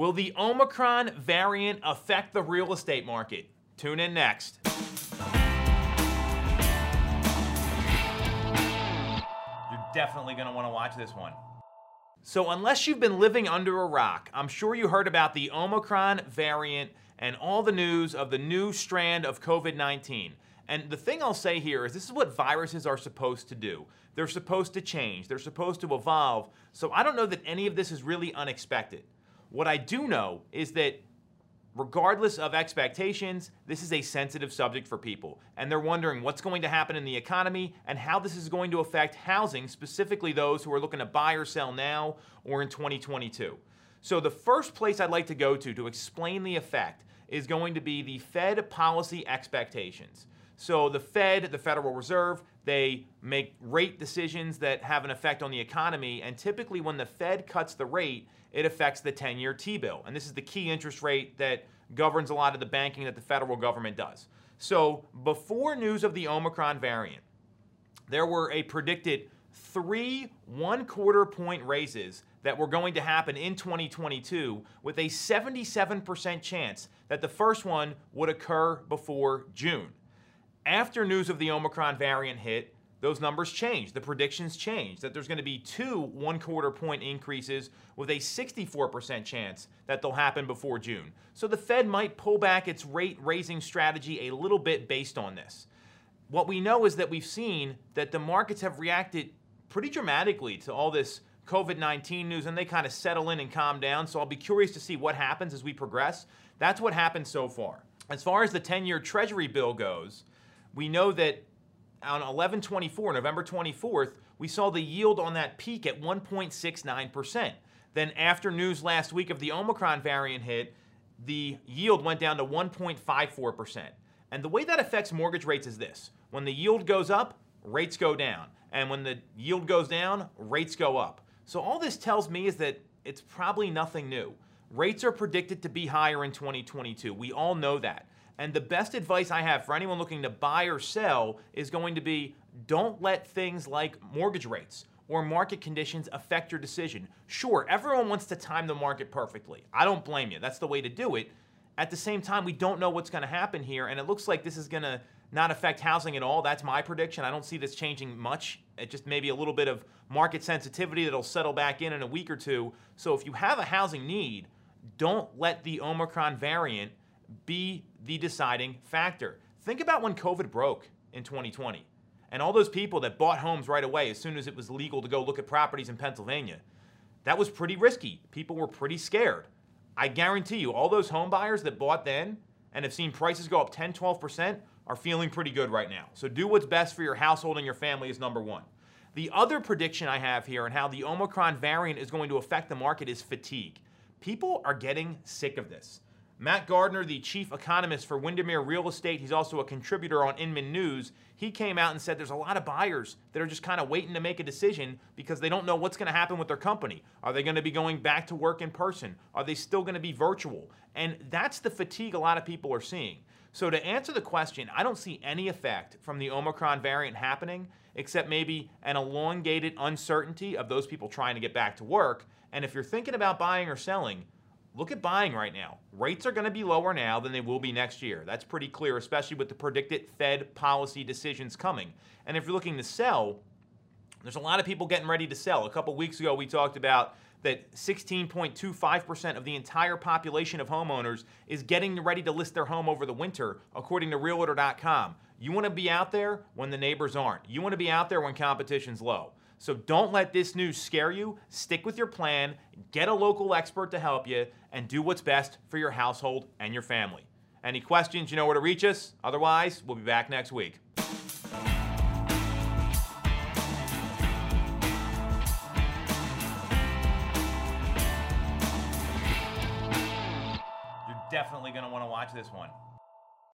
Will the Omicron variant affect the real estate market? Tune in next. You're definitely going to want to watch this one. So, unless you've been living under a rock, I'm sure you heard about the Omicron variant and all the news of the new strand of COVID 19. And the thing I'll say here is this is what viruses are supposed to do. They're supposed to change, they're supposed to evolve. So, I don't know that any of this is really unexpected. What I do know is that regardless of expectations, this is a sensitive subject for people. And they're wondering what's going to happen in the economy and how this is going to affect housing, specifically those who are looking to buy or sell now or in 2022. So, the first place I'd like to go to to explain the effect is going to be the Fed policy expectations. So, the Fed, the Federal Reserve, they make rate decisions that have an effect on the economy. And typically, when the Fed cuts the rate, it affects the 10 year T bill. And this is the key interest rate that governs a lot of the banking that the federal government does. So, before news of the Omicron variant, there were a predicted three one quarter point raises that were going to happen in 2022 with a 77% chance that the first one would occur before June. After news of the Omicron variant hit, those numbers change. The predictions change that there's going to be two one quarter point increases with a 64% chance that they'll happen before June. So the Fed might pull back its rate raising strategy a little bit based on this. What we know is that we've seen that the markets have reacted pretty dramatically to all this COVID 19 news and they kind of settle in and calm down. So I'll be curious to see what happens as we progress. That's what happened so far. As far as the 10 year Treasury bill goes, we know that on 11/24, November 24th, we saw the yield on that peak at 1.69%. Then after news last week of the Omicron variant hit, the yield went down to 1.54%. And the way that affects mortgage rates is this. When the yield goes up, rates go down. And when the yield goes down, rates go up. So all this tells me is that it's probably nothing new. Rates are predicted to be higher in 2022. We all know that. And the best advice I have for anyone looking to buy or sell is going to be don't let things like mortgage rates or market conditions affect your decision. Sure, everyone wants to time the market perfectly. I don't blame you. That's the way to do it. At the same time, we don't know what's going to happen here, and it looks like this is going to not affect housing at all. That's my prediction. I don't see this changing much. It just maybe a little bit of market sensitivity that'll settle back in in a week or two. So if you have a housing need, don't let the Omicron variant be the deciding factor. Think about when COVID broke in 2020 and all those people that bought homes right away as soon as it was legal to go look at properties in Pennsylvania. That was pretty risky. People were pretty scared. I guarantee you, all those home buyers that bought then and have seen prices go up 10, 12% are feeling pretty good right now. So do what's best for your household and your family is number one. The other prediction I have here and how the Omicron variant is going to affect the market is fatigue. People are getting sick of this. Matt Gardner, the chief economist for Windermere Real Estate, he's also a contributor on Inman News. He came out and said there's a lot of buyers that are just kind of waiting to make a decision because they don't know what's going to happen with their company. Are they going to be going back to work in person? Are they still going to be virtual? And that's the fatigue a lot of people are seeing. So, to answer the question, I don't see any effect from the Omicron variant happening except maybe an elongated uncertainty of those people trying to get back to work. And if you're thinking about buying or selling, look at buying right now. Rates are going to be lower now than they will be next year. That's pretty clear, especially with the predicted Fed policy decisions coming. And if you're looking to sell, there's a lot of people getting ready to sell. A couple weeks ago, we talked about that 16.25% of the entire population of homeowners is getting ready to list their home over the winter, according to Realtor.com. You want to be out there when the neighbors aren't. You want to be out there when competition's low. So don't let this news scare you. Stick with your plan, get a local expert to help you, and do what's best for your household and your family. Any questions, you know where to reach us. Otherwise, we'll be back next week. You're definitely going to want to watch this one.